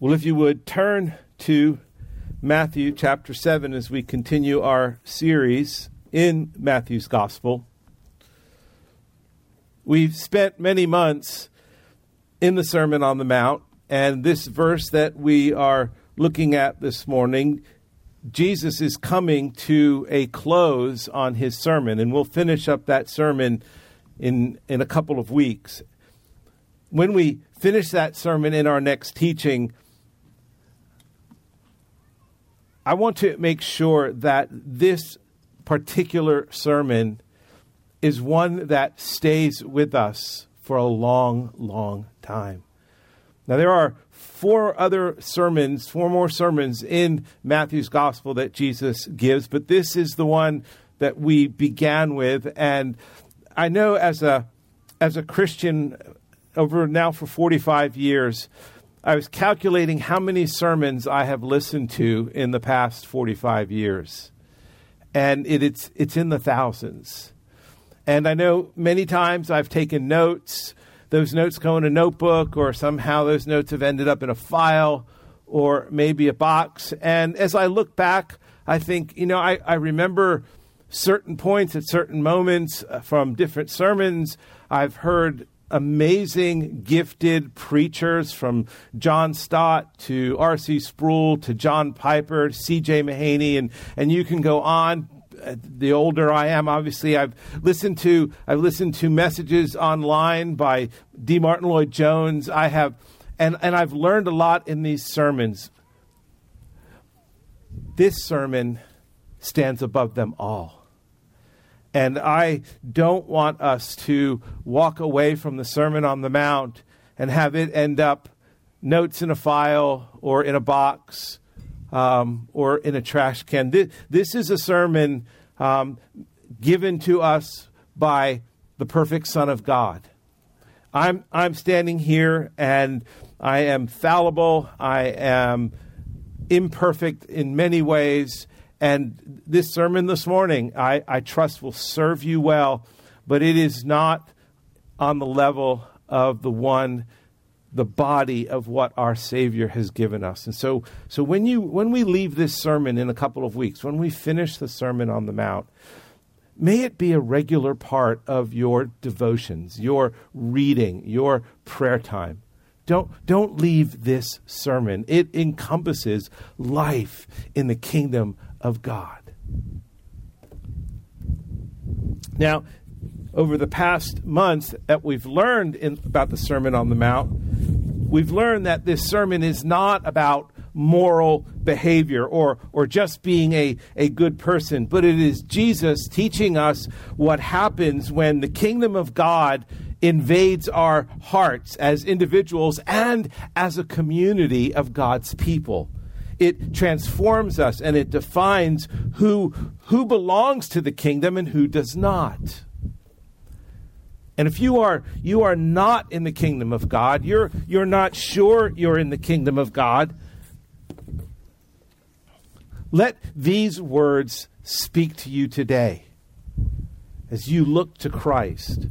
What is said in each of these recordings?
Well, if you would turn to Matthew chapter 7 as we continue our series in Matthew's Gospel. We've spent many months in the Sermon on the Mount, and this verse that we are looking at this morning, Jesus is coming to a close on his sermon, and we'll finish up that sermon in, in a couple of weeks. When we finish that sermon in our next teaching, I want to make sure that this particular sermon is one that stays with us for a long, long time. Now, there are four other sermons, four more sermons in Matthew's gospel that Jesus gives, but this is the one that we began with. And I know as a, as a Christian over now for 45 years, I was calculating how many sermons I have listened to in the past 45 years. And it, it's, it's in the thousands. And I know many times I've taken notes. Those notes go in a notebook, or somehow those notes have ended up in a file or maybe a box. And as I look back, I think, you know, I, I remember certain points at certain moments uh, from different sermons. I've heard amazing, gifted preachers from John Stott to R.C. Sproul to John Piper, C.J. Mahaney, and, and you can go on. Uh, the older I am, obviously, I've listened to I've listened to messages online by D. Martyn Lloyd-Jones. I have, and and I've learned a lot in these sermons. This sermon stands above them all. And I don't want us to walk away from the Sermon on the Mount and have it end up notes in a file or in a box um, or in a trash can. This, this is a sermon um, given to us by the perfect Son of God. I'm, I'm standing here and I am fallible. I am imperfect in many ways. And this sermon this morning, I, I trust, will serve you well, but it is not on the level of the one the body of what our savior has given us. And so so when you when we leave this sermon in a couple of weeks when we finish the sermon on the mount may it be a regular part of your devotions your reading your prayer time. Don't don't leave this sermon. It encompasses life in the kingdom of God. Now, over the past months that we've learned in, about the Sermon on the Mount, we've learned that this sermon is not about moral behavior or, or just being a, a good person, but it is Jesus teaching us what happens when the kingdom of God invades our hearts as individuals and as a community of God's people it transforms us and it defines who, who belongs to the kingdom and who does not. And if you are you are not in the kingdom of God, you're you're not sure you're in the kingdom of God. Let these words speak to you today as you look to Christ.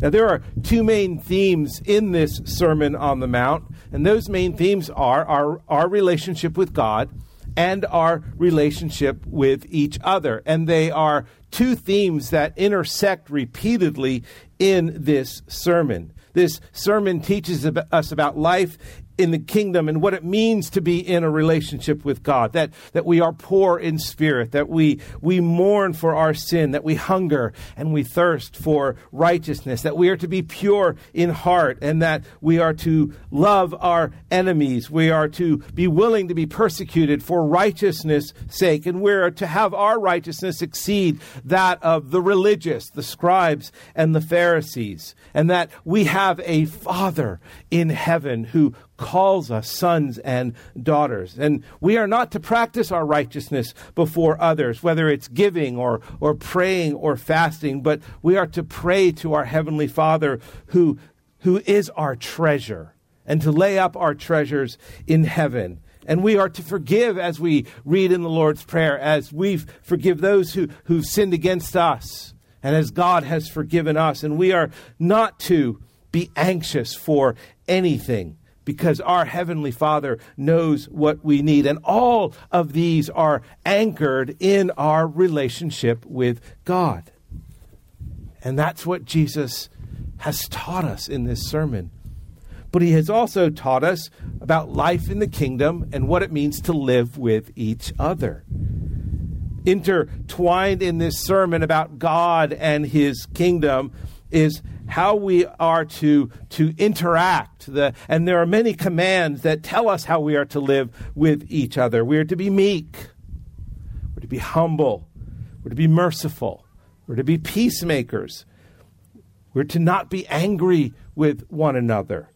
Now, there are two main themes in this Sermon on the Mount, and those main themes are our, our relationship with God and our relationship with each other. And they are two themes that intersect repeatedly in this sermon. This sermon teaches us about life in the kingdom and what it means to be in a relationship with God. That, that we are poor in spirit, that we, we mourn for our sin, that we hunger and we thirst for righteousness, that we are to be pure in heart, and that we are to love our enemies. We are to be willing to be persecuted for righteousness' sake, and we're to have our righteousness exceed that of the religious, the scribes, and the Pharisees, and that we have a Father in heaven who calls us sons and daughters. And we are not to practice our righteousness before others, whether it's giving or, or praying or fasting, but we are to pray to our Heavenly Father who, who is our treasure and to lay up our treasures in heaven. And we are to forgive as we read in the Lord's Prayer, as we forgive those who, who've sinned against us, and as God has forgiven us. And we are not to be anxious for anything because our Heavenly Father knows what we need. And all of these are anchored in our relationship with God. And that's what Jesus has taught us in this sermon. But he has also taught us about life in the kingdom and what it means to live with each other. Intertwined in this sermon about God and his kingdom is how we are to, to interact. The, and there are many commands that tell us how we are to live with each other. We are to be meek, we're to be humble, we're to be merciful, we're to be peacemakers, we're to not be angry with one another,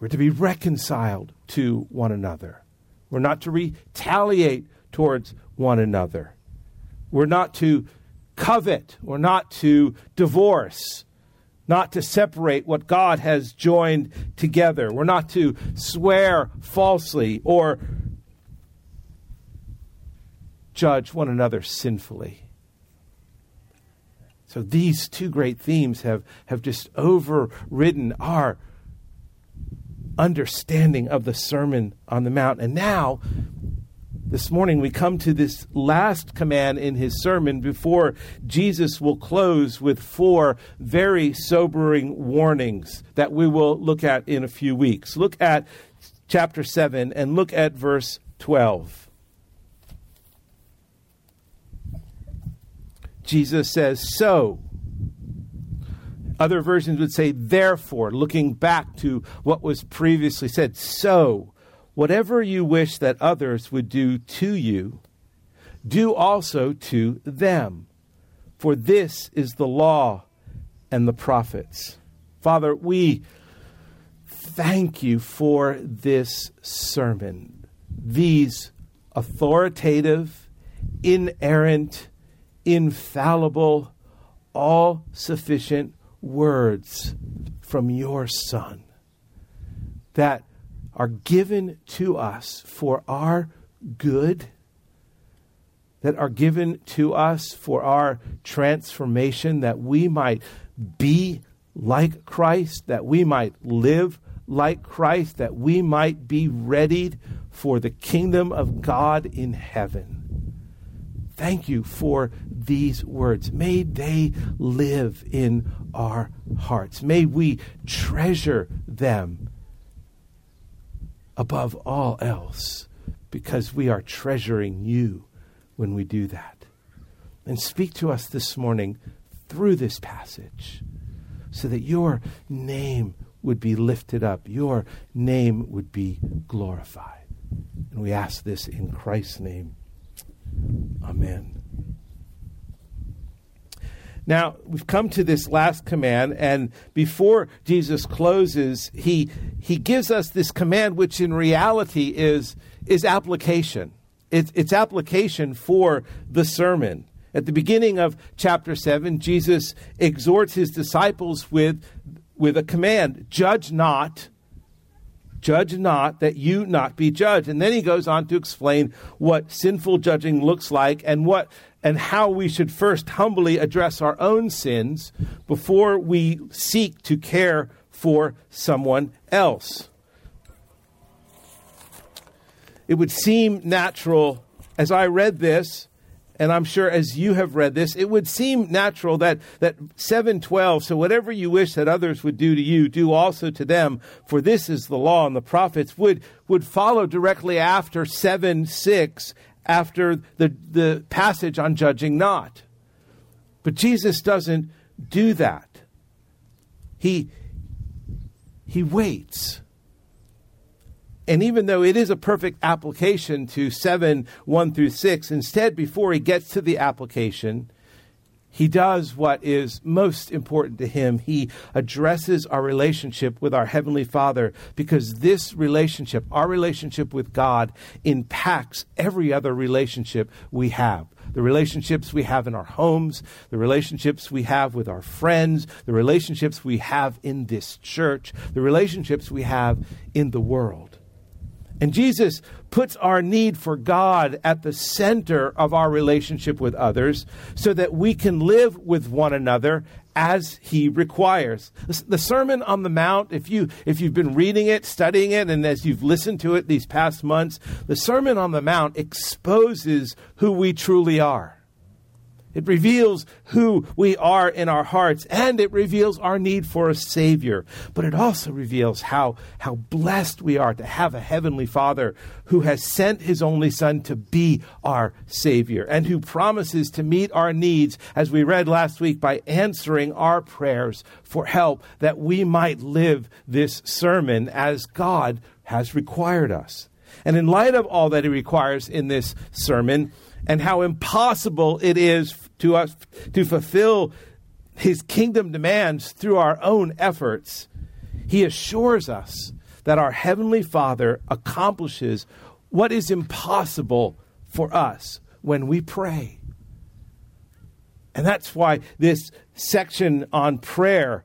we're to be reconciled to one another, we're not to retaliate towards one another, we're not to covet or not to divorce, not to separate what God has joined together. We're not to swear falsely or judge one another sinfully. So these two great themes have, have just overridden our understanding of the Sermon on the Mount. And now this morning we come to this last command in his sermon before Jesus will close with four very sobering warnings that we will look at in a few weeks. Look at chapter 7 and look at verse 12. Jesus says, So. Other versions would say, therefore, looking back to what was previously said. So, Whatever you wish that others would do to you, do also to them. For this is the law and the prophets. Father, we thank you for this sermon, these authoritative, inerrant, infallible, all sufficient words from your Son that are given to us for our good, that are given to us for our transformation, that we might be like Christ, that we might live like Christ, that we might be readied for the kingdom of God in heaven. Thank you for these words. May they live in our hearts. May we treasure them above all else because we are treasuring you when we do that. And speak to us this morning through this passage so that your name would be lifted up, your name would be glorified. And we ask this in Christ's name. Amen. Now, we've come to this last command, and before Jesus closes, he, he gives us this command, which in reality is, is application. It's, it's application for the sermon. At the beginning of chapter 7, Jesus exhorts his disciples with, with a command judge not, judge not, that you not be judged. And then he goes on to explain what sinful judging looks like and what and how we should first humbly address our own sins before we seek to care for someone else. It would seem natural as I read this, and I'm sure as you have read this, it would seem natural that, that 712, so whatever you wish that others would do to you, do also to them, for this is the law and the prophets, would, would follow directly after 7 6 after the, the passage on judging not. But Jesus doesn't do that. He, he waits. And even though it is a perfect application to 7 1 through 6, instead, before he gets to the application, he does what is most important to him. He addresses our relationship with our Heavenly Father because this relationship, our relationship with God, impacts every other relationship we have. The relationships we have in our homes, the relationships we have with our friends, the relationships we have in this church, the relationships we have in the world. And Jesus puts our need for God at the center of our relationship with others so that we can live with one another as he requires. The Sermon on the Mount, if you if you've been reading it, studying it and as you've listened to it these past months, the Sermon on the Mount exposes who we truly are. It reveals who we are in our hearts, and it reveals our need for a Savior. But it also reveals how, how blessed we are to have a Heavenly Father who has sent His only Son to be our Savior and who promises to meet our needs, as we read last week, by answering our prayers for help that we might live this sermon as God has required us. And in light of all that He requires in this sermon, and how impossible it is to us to fulfill his kingdom demands through our own efforts, he assures us that our heavenly Father accomplishes what is impossible for us when we pray. And that's why this section on prayer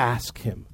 ask him.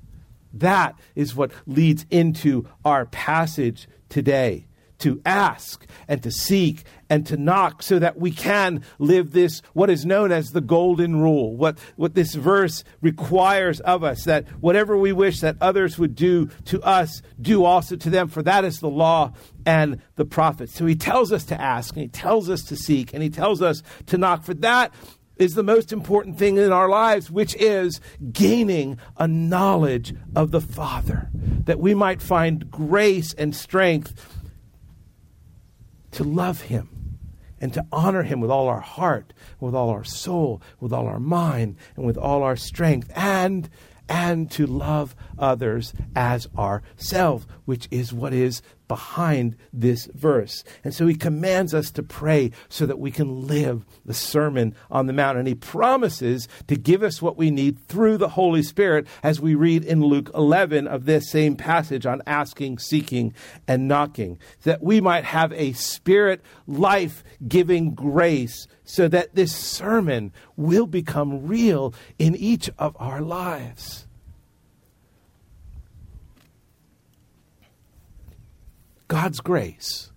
That is what leads into our passage today to ask and to seek and to knock so that we can live this what is known as the golden rule what what this verse requires of us that whatever we wish that others would do to us do also to them for that is the law and the prophets so he tells us to ask and he tells us to seek and he tells us to knock for that is the most important thing in our lives, which is gaining a knowledge of the Father, that we might find grace and strength to love Him and to honor Him with all our heart, with all our soul, with all our mind, and with all our strength, and and to love others as ourselves, which is what is behind this verse. And so he commands us to pray so that we can live the Sermon on the Mount. And he promises to give us what we need through the Holy Spirit, as we read in Luke 11 of this same passage on asking, seeking, and knocking, that we might have a spirit life giving grace so that this sermon will become real in each of our lives. God's grace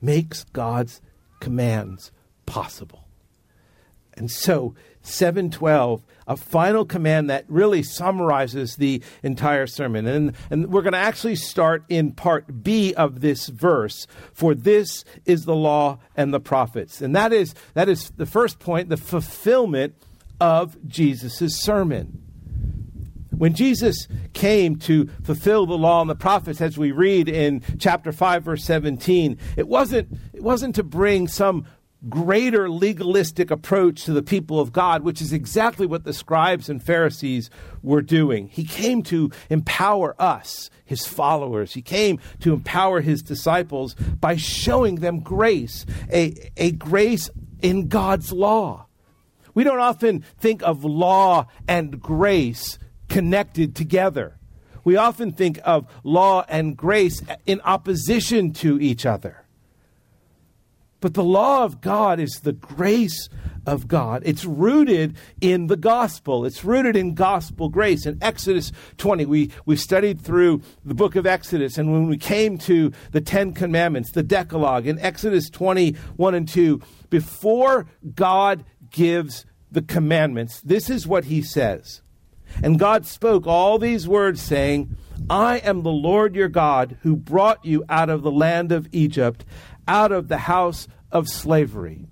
makes God's commands possible. And so, 712, a final command that really summarizes the entire sermon. And, and we're going to actually start in part B of this verse. For this is the law and the prophets. And that is, that is the first point, the fulfillment of Jesus' sermon. When Jesus came to fulfill the law and the prophets, as we read in chapter 5, verse 17, it wasn't, it wasn't to bring some greater legalistic approach to the people of God, which is exactly what the scribes and Pharisees were doing. He came to empower us, his followers. He came to empower his disciples by showing them grace, a, a grace in God's law. We don't often think of law and grace connected together. We often think of law and grace in opposition to each other. But the law of God is the grace of God. It's rooted in the gospel. It's rooted in gospel grace. In Exodus 20, we, we studied through the book of Exodus, and when we came to the Ten Commandments, the Decalogue, in Exodus 21 and 2, before God gives the commandments, this is what he says and God spoke all these words, saying, I am the Lord your God who brought you out of the land of Egypt, out of the house of slavery.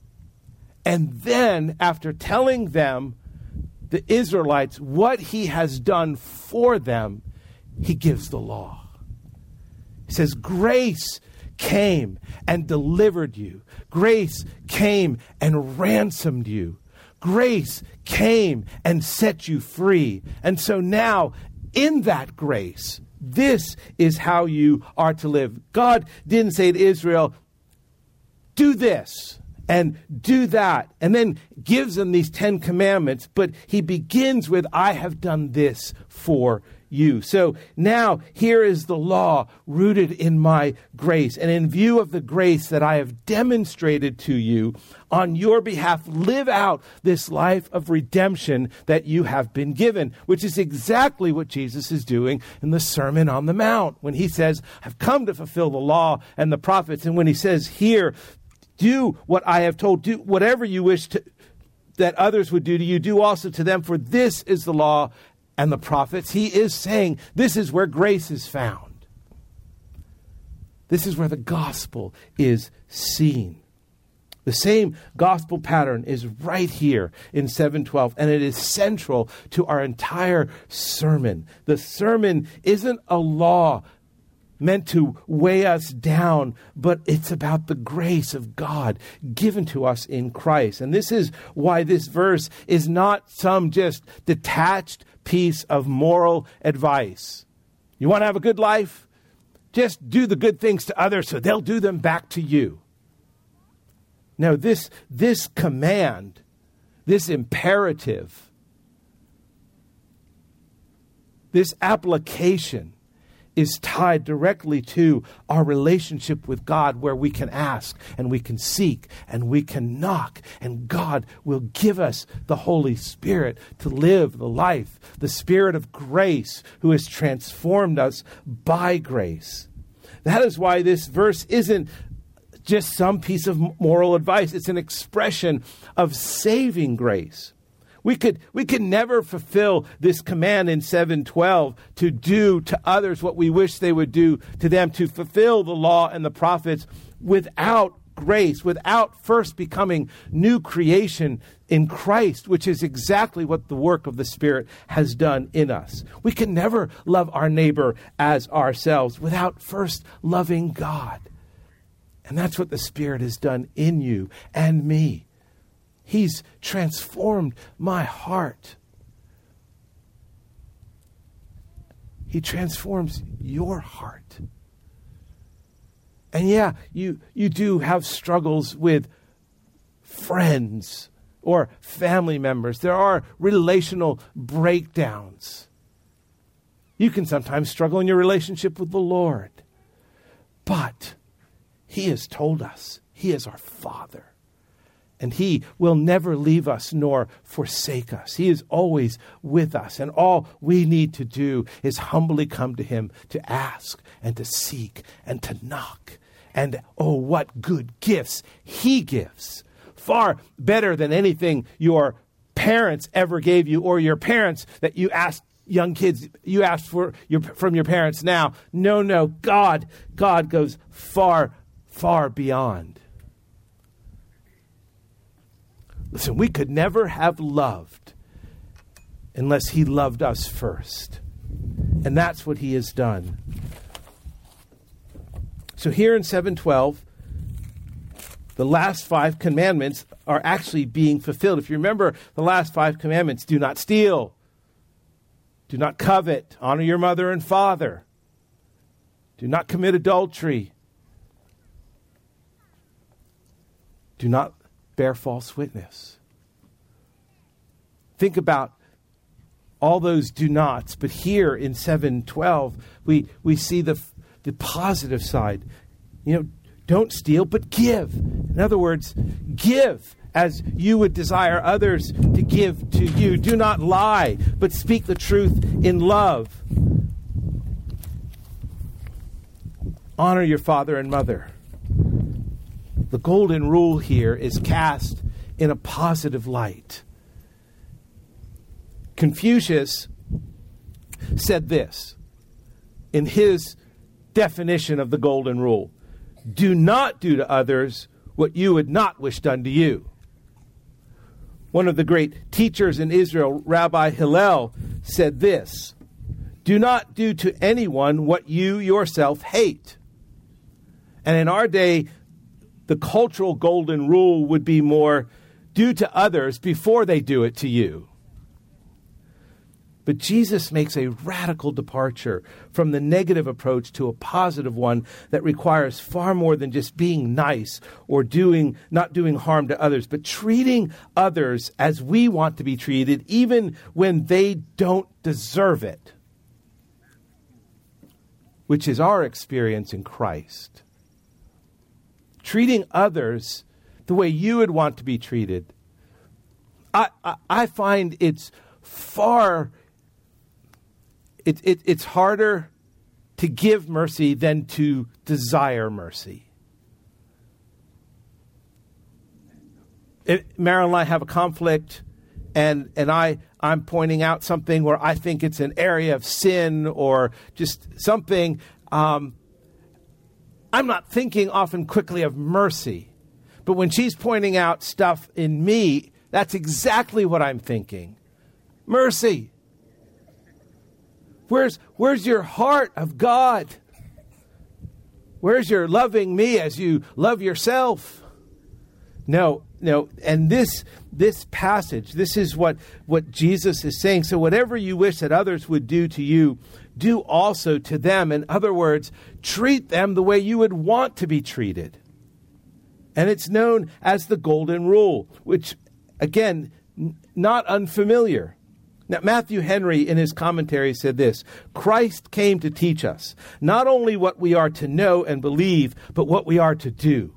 And then, after telling them, the Israelites, what he has done for them, he gives the law. He says, Grace came and delivered you, grace came and ransomed you. Grace came and set you free. And so now, in that grace, this is how you are to live. God didn't say to Israel, do this and do that, and then gives them these Ten Commandments, but he begins with, I have done this for you. So now here is the law rooted in my grace. And in view of the grace that I have demonstrated to you on your behalf, live out this life of redemption that you have been given, which is exactly what Jesus is doing in the Sermon on the Mount when he says, I've come to fulfill the law and the prophets. And when he says here, do what I have told, do whatever you wish to, that others would do to you, do also to them, for this is the law and the prophets. He is saying this is where grace is found. This is where the gospel is seen. The same gospel pattern is right here in 712, and it is central to our entire sermon. The sermon isn't a law meant to weigh us down, but it's about the grace of God given to us in Christ. And this is why this verse is not some just detached piece of moral advice. You want to have a good life? Just do the good things to others so they'll do them back to you. No, this, this command, this imperative, this application is tied directly to our relationship with God, where we can ask and we can seek and we can knock, and God will give us the Holy Spirit to live the life, the Spirit of grace who has transformed us by grace. That is why this verse isn't just some piece of moral advice, it's an expression of saving grace. We could, we could never fulfill this command in 712 to do to others what we wish they would do to them, to fulfill the law and the prophets without grace, without first becoming new creation in Christ, which is exactly what the work of the Spirit has done in us. We can never love our neighbor as ourselves without first loving God. And that's what the Spirit has done in you and me. He's transformed my heart. He transforms your heart. And yeah, you, you do have struggles with friends or family members. There are relational breakdowns. You can sometimes struggle in your relationship with the Lord. But He has told us He is our Father and He will never leave us nor forsake us. He is always with us, and all we need to do is humbly come to Him to ask and to seek and to knock. And oh, what good gifts He gives! Far better than anything your parents ever gave you, or your parents that you asked young kids you asked for your, from your parents now. No, no, God, God goes far, far beyond. Listen, we could never have loved unless He loved us first. And that's what He has done. So here in 712, the last five commandments are actually being fulfilled. If you remember the last five commandments do not steal, do not covet, honor your mother and father, do not commit adultery, do not bear false witness. Think about all those do nots, but here in 712, we, we see the, the positive side. You know, don't steal, but give. In other words, give as you would desire others to give to you. Do not lie, but speak the truth in love. Honor your father and mother the golden rule here is cast in a positive light. Confucius said this in his definition of the golden rule do not do to others what you would not wish done to you. One of the great teachers in Israel, Rabbi Hillel, said this Do not do to anyone what you yourself hate. And in our day, the cultural golden rule would be more do to others before they do it to you. But Jesus makes a radical departure from the negative approach to a positive one that requires far more than just being nice or doing not doing harm to others, but treating others as we want to be treated even when they don't deserve it. Which is our experience in Christ. Treating others the way you would want to be treated. I, I, I find it's far it, it, it's harder to give mercy than to desire mercy. It, Marilyn and I have a conflict, and, and I, I'm pointing out something where I think it's an area of sin or just something. Um, I'm not thinking often quickly of mercy. But when she's pointing out stuff in me, that's exactly what I'm thinking mercy. Where's, where's your heart of God? Where's your loving me as you love yourself? No, no. And this this passage, this is what, what Jesus is saying. So whatever you wish that others would do to you, do also to them. In other words, treat them the way you would want to be treated. And it's known as the golden rule, which again, n- not unfamiliar. Now, Matthew Henry, in his commentary, said this Christ came to teach us not only what we are to know and believe, but what we are to do.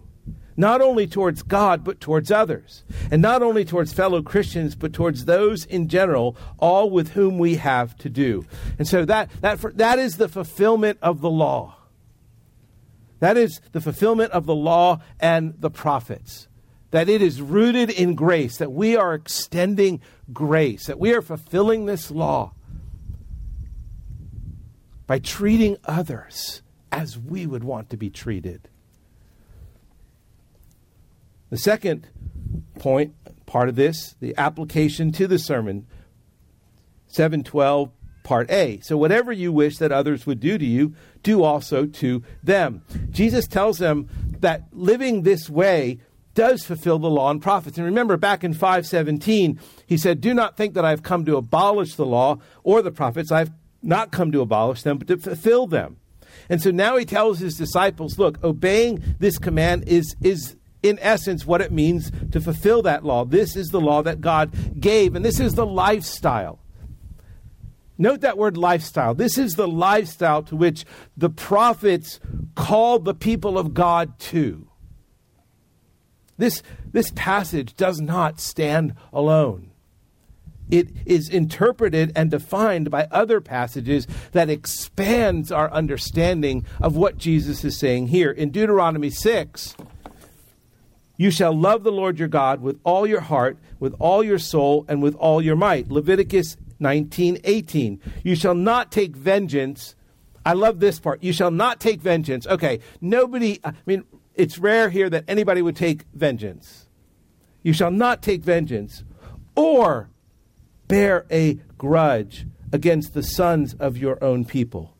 Not only towards God, but towards others. And not only towards fellow Christians, but towards those in general, all with whom we have to do. And so that, that, that is the fulfillment of the law. That is the fulfillment of the law and the prophets that it is rooted in grace, that we are extending grace, that we are fulfilling this law by treating others as we would want to be treated. The second point, part of this, the application to the sermon, 712, part A. So, whatever you wish that others would do to you, do also to them. Jesus tells them that living this way does fulfill the law and prophets. And remember, back in 517, he said, Do not think that I've come to abolish the law or the prophets. I've not come to abolish them, but to fulfill them. And so now he tells his disciples, Look, obeying this command is, is in essence what it means to fulfill that law. This is the law that God gave, and this is the lifestyle. Note that word lifestyle. This is the lifestyle to which the prophets called the people of God to. This, this passage does not stand alone. It is interpreted and defined by other passages that expands our understanding of what Jesus is saying here. In Deuteronomy 6, you shall love the Lord your God with all your heart, with all your soul, and with all your might. Leviticus 19, 18. You shall not take vengeance. I love this part. You shall not take vengeance. Okay, nobody, I mean, it's rare here that anybody would take vengeance. You shall not take vengeance or bear a grudge against the sons of your own people.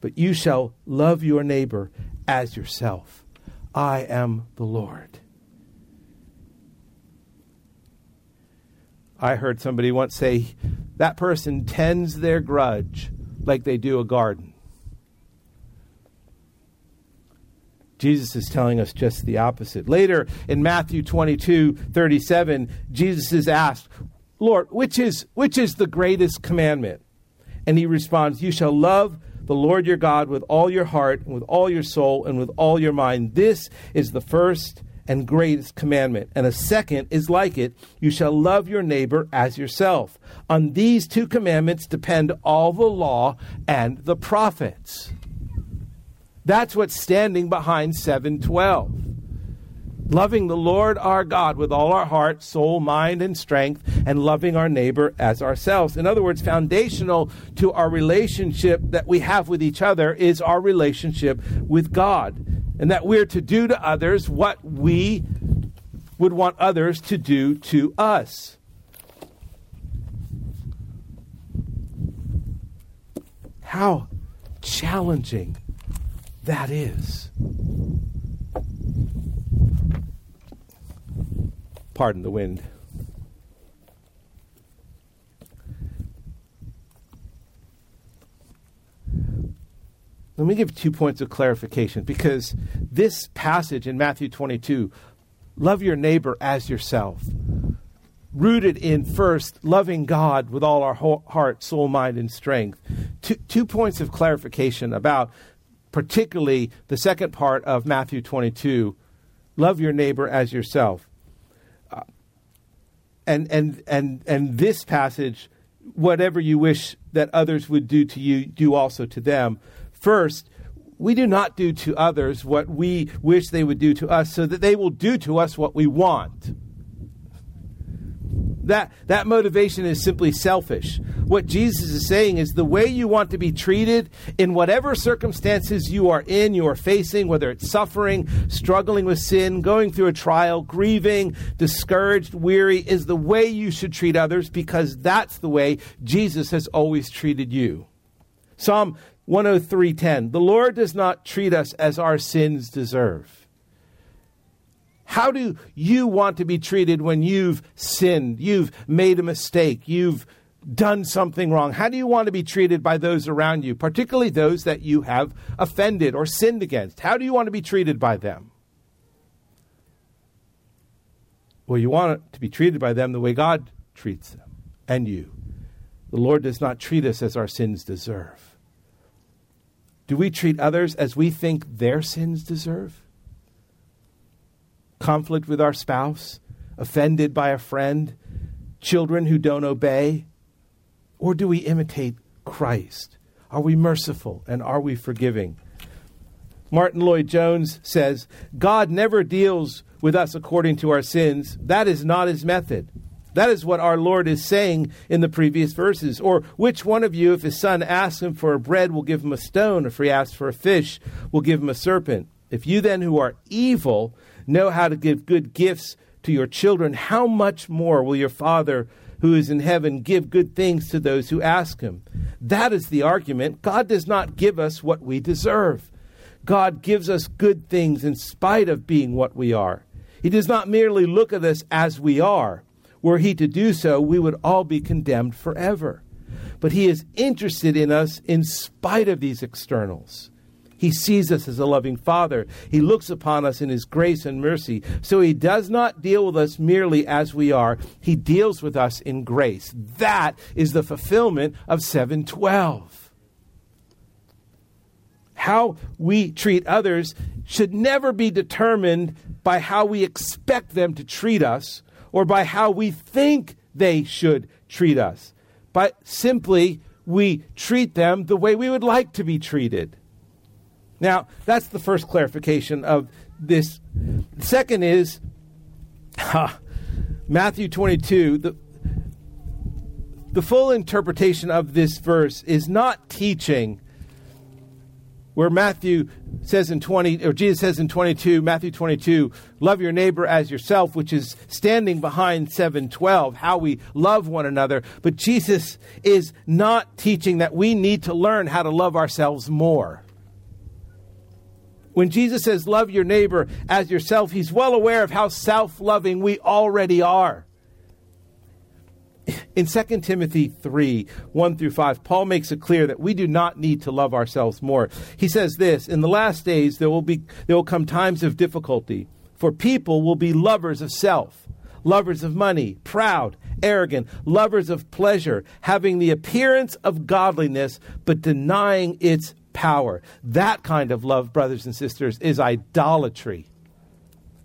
But you shall love your neighbor as yourself. I am the Lord. I heard somebody once say that person tends their grudge like they do a garden. Jesus is telling us just the opposite. Later in Matthew 22 37, Jesus is asked, Lord, which is, which is the greatest commandment? And he responds, You shall love the Lord your God with all your heart, and with all your soul, and with all your mind. This is the first and greatest commandment. And a second is like it you shall love your neighbor as yourself. On these two commandments depend all the law and the prophets. That's what's standing behind 712. Loving the Lord our God with all our heart, soul, mind, and strength, and loving our neighbor as ourselves. In other words, foundational to our relationship that we have with each other is our relationship with God. And that we're to do to others what we would want others to do to us. How challenging that is. Pardon the wind. Let me give two points of clarification because this passage in Matthew 22, love your neighbor as yourself, rooted in first loving God with all our heart, soul, mind, and strength. Two, two points of clarification about particularly the second part of Matthew 22 love your neighbor as yourself. And, and, and, and this passage, whatever you wish that others would do to you, do also to them. First, we do not do to others what we wish they would do to us so that they will do to us what we want. That, that motivation is simply selfish. What Jesus is saying is the way you want to be treated in whatever circumstances you are in, you are facing, whether it's suffering, struggling with sin, going through a trial, grieving, discouraged, weary, is the way you should treat others because that's the way Jesus has always treated you. Psalm 103:10 The Lord does not treat us as our sins deserve. How do you want to be treated when you've sinned, you've made a mistake, you've done something wrong? How do you want to be treated by those around you, particularly those that you have offended or sinned against? How do you want to be treated by them? Well, you want to be treated by them the way God treats them and you. The Lord does not treat us as our sins deserve. Do we treat others as we think their sins deserve? Conflict with our spouse, offended by a friend, children who don't obey? Or do we imitate Christ? Are we merciful and are we forgiving? Martyn Lloyd-Jones says, God never deals with us according to our sins. That is not his method. That is what our Lord is saying in the previous verses. Or which one of you, if his son asks him for bread, will give him a stone? If he asks for a fish, will give him a serpent? If you then, who are evil, know how to give good gifts to your children, how much more will your Father who is in heaven give good things to those who ask him? That is the argument. God does not give us what we deserve. God gives us good things in spite of being what we are. He does not merely look at us as we are. Were he to do so, we would all be condemned forever. But he is interested in us in spite of these externals. He sees us as a loving Father. He looks upon us in His grace and mercy. So He does not deal with us merely as we are, He deals with us in grace. That is the fulfillment of 712. How we treat others should never be determined by how we expect them to treat us or by how we think they should treat us, but simply we treat them the way we would like to be treated. Now, that's the first clarification of this. Second is Matthew 22. The, the full interpretation of this verse is not teaching where Matthew says in 20, or Jesus says in 22, Matthew 22, love your neighbor as yourself, which is standing behind 712, how we love one another. But Jesus is not teaching that we need to learn how to love ourselves more. When Jesus says, Love your neighbor as yourself, he's well aware of how self loving we already are. In 2 Timothy 3 1 through 5, Paul makes it clear that we do not need to love ourselves more. He says this In the last days, there will, be, there will come times of difficulty, for people will be lovers of self, lovers of money, proud, arrogant, lovers of pleasure, having the appearance of godliness, but denying its power. That kind of love, brothers and sisters, is idolatry.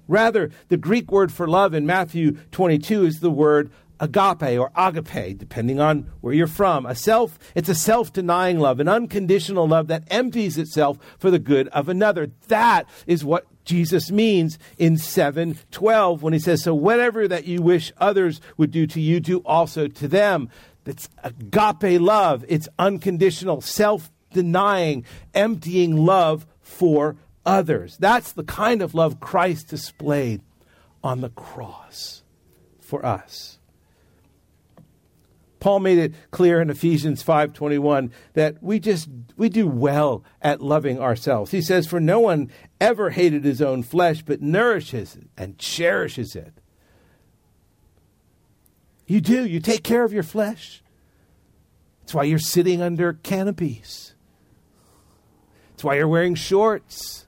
Rather, the Greek word for love in Matthew 22 is the word agape or agape, depending on where you're from. A self, it's a self-denying love, an unconditional love that empties itself for the good of another. That is what Jesus means in 7:12 when he says, "So whatever that you wish others would do to you, do also to them." That's agape love. It's unconditional, self denying, emptying love for others. That's the kind of love Christ displayed on the cross for us. Paul made it clear in Ephesians 5:21 that we just we do well at loving ourselves. He says for no one ever hated his own flesh but nourishes it and cherishes it. You do, you take care of your flesh. That's why you're sitting under canopies. That's why you're wearing shorts.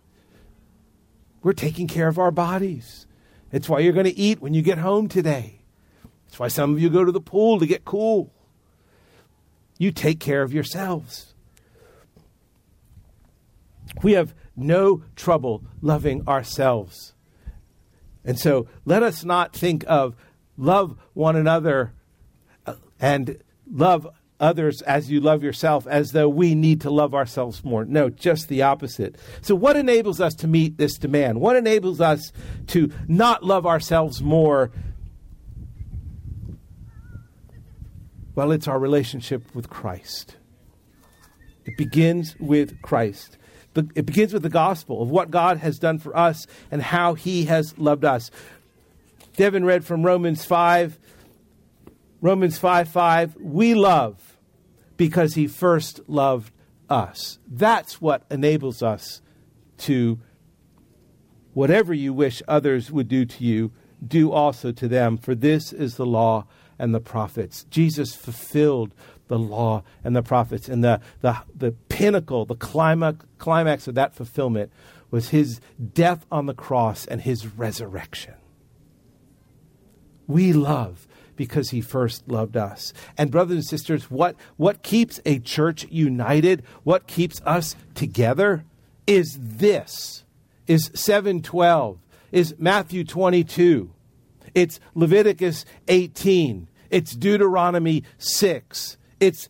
We're taking care of our bodies. It's why you're going to eat when you get home today. It's why some of you go to the pool to get cool. You take care of yourselves. We have no trouble loving ourselves. And so let us not think of love one another uh, and love others as you love yourself as though we need to love ourselves more. No, just the opposite. So, what enables us to meet this demand? What enables us to not love ourselves more? Well, it's our relationship with Christ. It begins with Christ. It begins with the gospel of what God has done for us and how he has loved us. Devin read from Romans 5. Romans 5 5. We love because he first loved us. That's what enables us to, whatever you wish others would do to you, do also to them. For this is the law and the prophets. Jesus fulfilled the law and the prophets. And the, the, the pinnacle, the climax, climax of that fulfillment was his death on the cross and his resurrection. We love because he first loved us. And brothers and sisters, what, what keeps a church united, what keeps us together is this, is 712, is Matthew 22, it's Leviticus 18, it's Deuteronomy 6, it's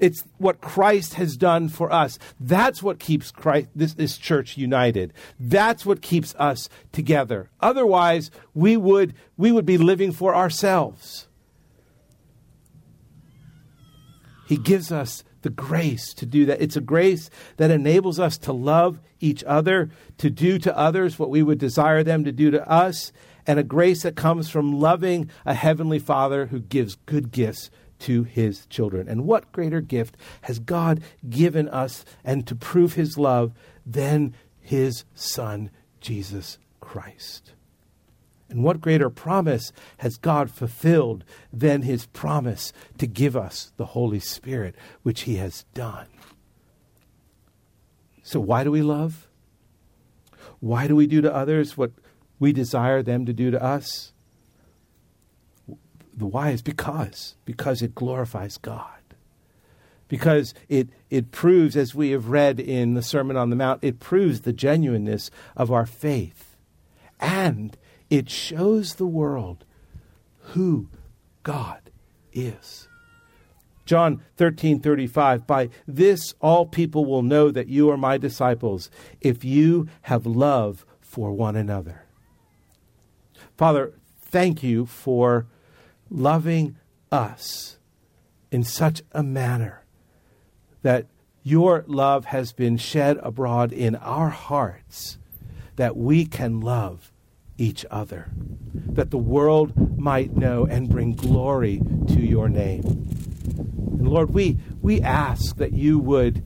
it's what Christ has done for us. That's what keeps Christ, this, this church united. That's what keeps us together. Otherwise, we would, we would be living for ourselves. He gives us the grace to do that. It's a grace that enables us to love each other, to do to others what we would desire them to do to us, and a grace that comes from loving a heavenly Father who gives good gifts to his children. And what greater gift has God given us and to prove his love than his Son, Jesus Christ? And what greater promise has God fulfilled than his promise to give us the Holy Spirit, which he has done? So, why do we love? Why do we do to others what we desire them to do to us? The why is because because it glorifies God. Because it, it proves, as we have read in the Sermon on the Mount, it proves the genuineness of our faith. And it shows the world who God is. John 13:35 by this all people will know that you are my disciples if you have love for one another. Father, thank you for loving us in such a manner that your love has been shed abroad in our hearts that we can love each other, that the world might know and bring glory to your name. And Lord, we, we ask that you would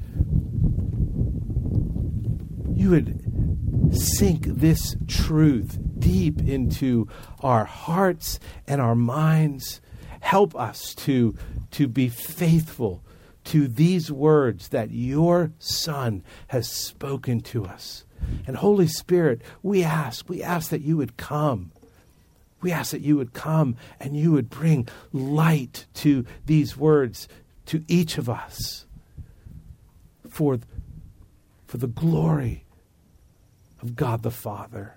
you would sink this truth deep into our hearts and our minds. Help us to, to be faithful to these words that your Son has spoken to us. And Holy Spirit, we ask, we ask that you would come. We ask that you would come and you would bring light to these words to each of us for, for the glory of God the Father.